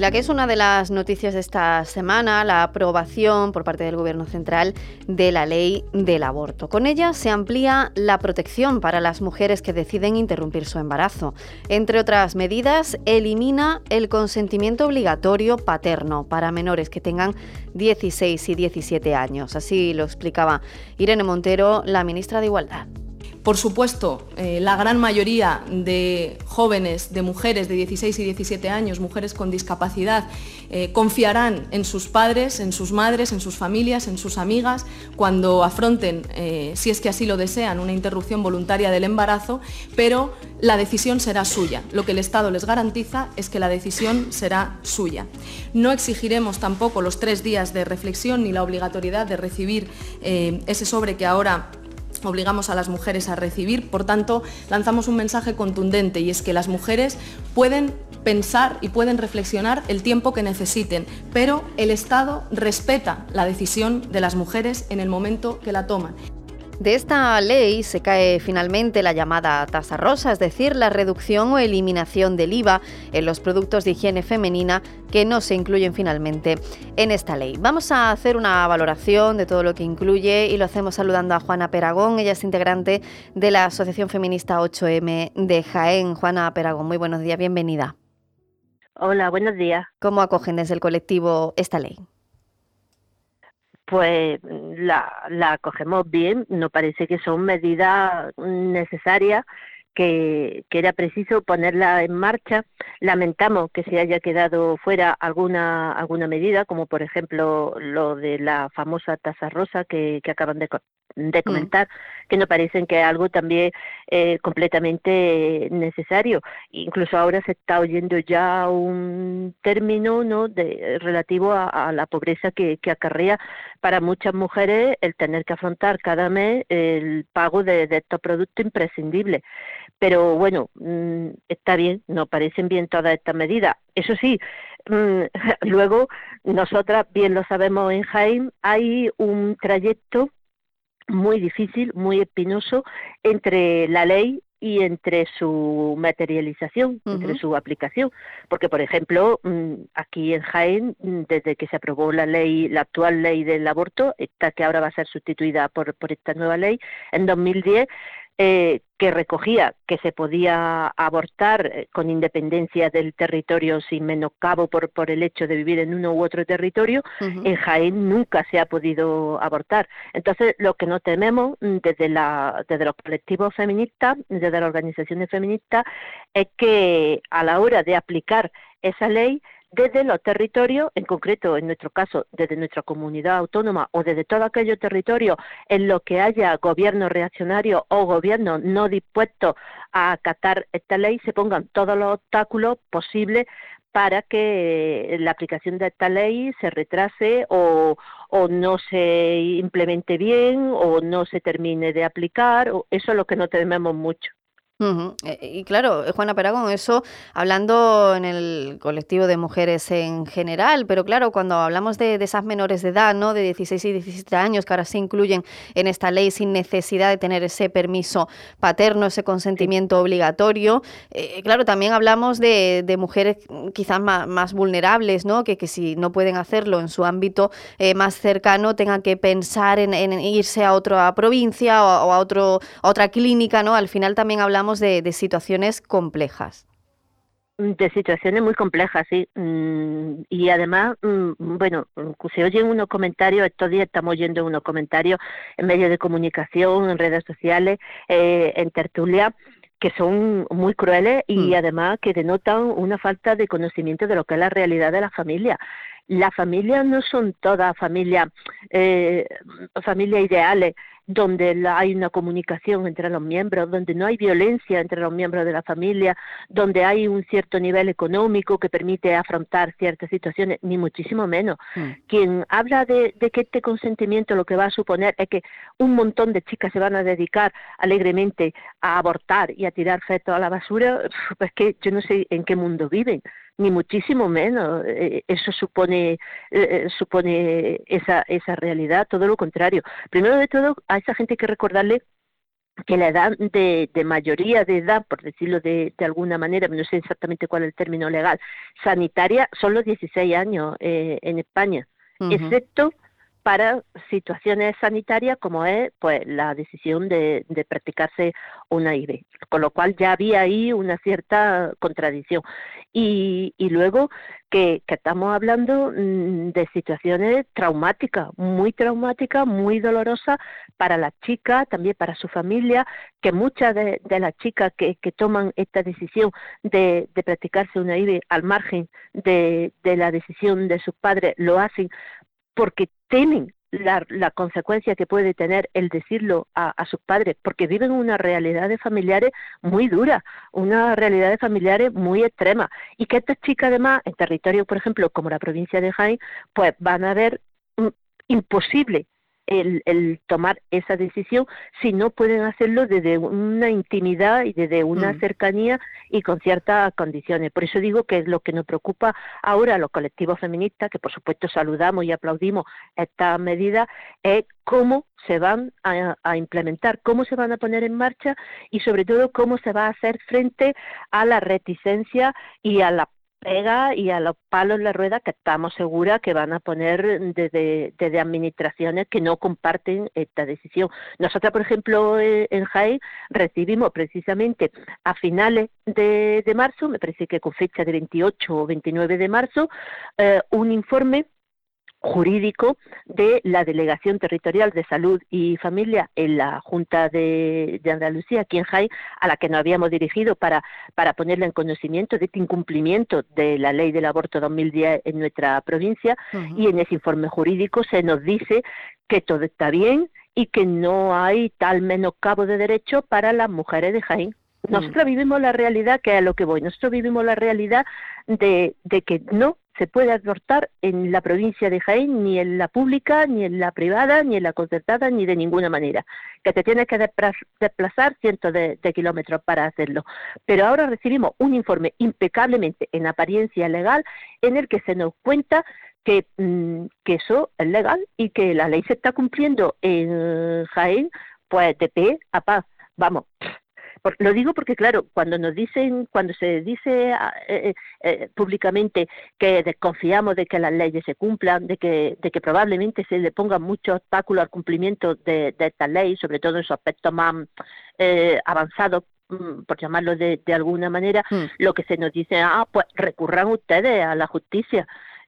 La que es una de las noticias de esta semana, la aprobación por parte del Gobierno Central de la ley del aborto. Con ella se amplía la protección para las mujeres que deciden interrumpir su embarazo. Entre otras medidas, elimina el consentimiento obligatorio paterno para menores que tengan 16 y 17 años. Así lo explicaba Irene Montero, la ministra de Igualdad. Por supuesto, eh, la gran mayoría de jóvenes, de mujeres de 16 y 17 años, mujeres con discapacidad, eh, confiarán en sus padres, en sus madres, en sus familias, en sus amigas, cuando afronten, eh, si es que así lo desean, una interrupción voluntaria del embarazo, pero la decisión será suya. Lo que el Estado les garantiza es que la decisión será suya. No exigiremos tampoco los tres días de reflexión ni la obligatoriedad de recibir ese sobre que ahora obligamos a las mujeres a recibir. Por tanto, lanzamos un mensaje contundente y es que las mujeres pueden pensar y pueden reflexionar el tiempo que necesiten, pero el Estado respeta la decisión de las mujeres en el momento que la toman. De esta ley se cae finalmente la llamada tasa rosa, es decir, la reducción o eliminación del IVA en los productos de higiene femenina que no se incluyen finalmente en esta ley. Vamos a hacer una valoración de todo lo que incluye y lo hacemos saludando a Juana Peragón. Ella es integrante de la Asociación Feminista 8M de Jaén. Juana Peragón, muy buenos días, bienvenida. Hola, buenos días. ¿Cómo acogen desde el colectivo esta ley? Pues la, la cogemos bien, nos parece que son medidas necesarias que, que, era preciso ponerla en marcha. Lamentamos que se haya quedado fuera alguna, alguna medida, como por ejemplo lo de la famosa tasa rosa que, que acaban de, de mm. comentar, que nos parecen que es algo también eh, completamente necesario. Incluso ahora se está oyendo ya un término ¿no? de, relativo a, la pobreza que, que, acarrea para muchas mujeres el tener que afrontar cada mes el pago de, de estos productos imprescindibles. Pero bueno, mm, está bien, nos parecen bien todas estas medidas. Eso sí, mm, luego nosotras, bien lo sabemos en Jaime, hay un trayecto muy difícil, muy espinoso entre la ley y entre su materialización, entre su aplicación. Porque, por ejemplo, mm, aquí en Jaén, mm, desde que se aprobó la ley, la actual ley del aborto, esta que ahora va a ser sustituida por, por esta nueva ley, en 2010 eh, que recogía que se podía abortar eh, con independencia del territorio sin menoscabo por, por el hecho de vivir en uno u otro territorio, en Jaén nunca se ha podido abortar. Entonces, lo que nos tememos mm, desde, la, desde los colectivos feministas, desde las organizaciones feministas, es que a la hora de aplicar esa ley desde los territorios, en concreto en nuestro caso desde nuestra comunidad autónoma o desde todo aquello territorio en lo que haya gobierno reaccionario o gobierno no dispuesto a acatar esta ley, se pongan todos los obstáculos posibles para que la aplicación de esta ley se retrase o, o no se implemente bien o no se termine de aplicar. Eso es lo que no tememos mucho. Eh, y claro, eh, Juana Peragón, eso hablando en el colectivo de mujeres en general, pero claro, cuando hablamos de, esas menores de edad, ¿no? De 16 y 17 años que ahora se incluyen en esta ley sin necesidad de tener ese permiso paterno, ese consentimiento obligatorio, eh, claro, también hablamos de, mujeres quizás más, vulnerables, ¿no? Que, que, si no pueden hacerlo en su ámbito más cercano, tengan que pensar en, irse a otra provincia o, o a, otro, a otra clínica, ¿no? Al final también hablamos de, situaciones complejas de situaciones muy complejas, sí. Mm, y además, mm, bueno, se oyen unos comentarios, estos días estamos oyendo unos comentarios en medios de comunicación, en redes sociales, eh, en tertulia, que son muy crueles y mm. además que denotan una falta de conocimiento de lo que es la realidad de la familia. Las familias no son todas familias, eh, familias ideales donde hay una comunicación entre los miembros, donde no hay violencia entre los miembros de la familia, donde hay un cierto nivel económico que permite afrontar ciertas situaciones, ni muchísimo menos. Mm. Quien habla de, que este consentimiento lo que va a suponer es que un montón de chicas se van a dedicar alegremente a abortar y a tirar fetos a la basura, pues que yo no sé en qué mundo viven ni muchísimo menos. Eh, eso supone, eh, supone esa, esa realidad, todo lo contrario. Primero de todo, a esa gente hay que recordarle que la edad de, de, mayoría de edad, por decirlo de, de, alguna manera, no sé exactamente cuál es el término legal, sanitaria, son los 16 años eh, en España, excepto para situaciones sanitarias como es pues la decisión de, de, practicarse una IV, con lo cual ya había ahí una cierta contradicción. Y, y luego que, que, estamos hablando mm, de situaciones traumáticas, muy traumáticas, muy dolorosas para las chicas, también para su familia, que muchas de, las chicas que, toman esta decisión de, practicarse una IV al margen de la decisión de sus padres lo hacen porque temen la, la, consecuencia que puede tener el decirlo a, sus padres, porque viven una realidad de familiares muy dura, una realidad de familiares muy extrema, y que estas chicas además, en territorios, por ejemplo, como la provincia de Jaén, pues van a ver mm, imposible el, tomar esa decisión si no pueden hacerlo desde una intimidad y desde una mm. cercanía y con ciertas condiciones. Por eso digo que lo que nos preocupa ahora a los colectivos feministas, que por supuesto saludamos y aplaudimos esta medida, es cómo se van a, a, implementar, cómo se van a poner en marcha y sobre todo cómo se va a hacer frente a la reticencia y a la pega y a los palos en la rueda que estamos seguras que van a poner desde, administraciones que no comparten esta decisión. Nosotros, por ejemplo, eh, en JAI recibimos precisamente a finales de, de marzo, me parece que con fecha de 28 o 29 de marzo, eh, un informe jurídico de la Delegación Territorial de Salud y Familia en la Junta de, Andalucía, aquí en JAI, a la que nos habíamos dirigido para, para ponerle en conocimiento de este incumplimiento de la ley del aborto 2010 en nuestra provincia, y en ese informe jurídico se nos dice que todo está bien y que no hay tal menoscabo de derecho para las mujeres de Jaén. Nosotros vivimos la realidad, que es a lo que voy, nosotros vivimos la realidad de, de que no se puede abortar en la provincia de Jaén, ni en la pública, ni en la privada, ni en la concertada, ni de ninguna manera. Que te tienes que desplazar cientos de, kilómetros para hacerlo. Pero ahora recibimos un informe impecablemente en apariencia legal en el que se nos cuenta que, mm, que eso es legal y que la ley se está cumpliendo en Jaén, pues de pe a paz. Vamos, lo digo porque, claro, cuando nos dicen, cuando se dice ah, eh, eh, eh, públicamente que desconfiamos de que las leyes se cumplan, de que, de que probablemente se le pongan muchos obstáculos al cumplimiento de, de estas leyes, sobre todo en sus aspectos más avanzados mm, por llamarlo de, de alguna manera, mm. lo que se nos dice, ah, pues recurran ustedes a la justicia.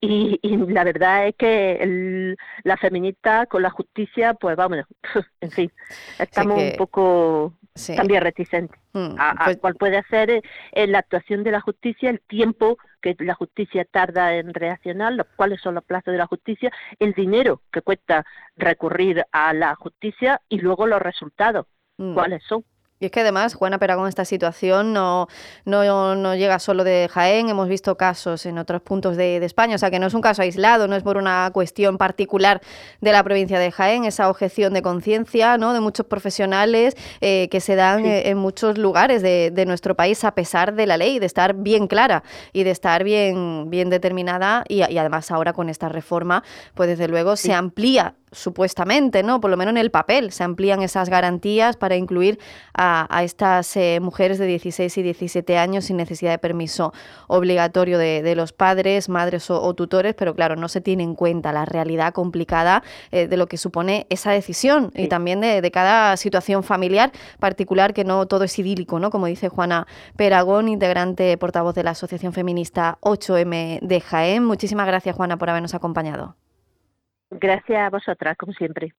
Y, la verdad es que el, la feminista con la justicia, pues vámonos, en fin, estamos un poco también reticentes mm, a, pues cuál puede ser en eh, la actuación de la justicia, el tiempo que la justicia tarda en reaccionar, los, cuáles son los plazos de la justicia, el dinero que cuesta recurrir a la justicia y luego los resultados, mm. cuáles son. Y es que además, Juana Peragón, esta situación no, no, no, llega solo de Jaén, hemos visto casos en otros puntos de, España, o sea que no es un caso aislado, no es por una cuestión particular de la provincia de Jaén, esa objeción de conciencia ¿no? de muchos profesionales eh, que se dan eh, en muchos lugares de, de, nuestro país a pesar de la ley, de estar bien clara y de estar bien, bien determinada y, y además ahora con esta reforma, pues desde luego se amplía supuestamente, ¿no? Por lo menos en el papel, se amplían esas garantías para incluir a, estas eh, mujeres de 16 y 17 años sin necesidad de permiso obligatorio de, los padres, madres o, tutores, pero claro, no se tiene en cuenta la realidad complicada eh, de lo que supone esa decisión y también de, cada situación familiar particular, que no todo es idílico, ¿no? Como dice Juana Peragón, integrante portavoz de la Asociación Feminista 8M de Jaén. Muchísimas gracias, Juana, por habernos acompañado. Gracias a vosotras, como siempre.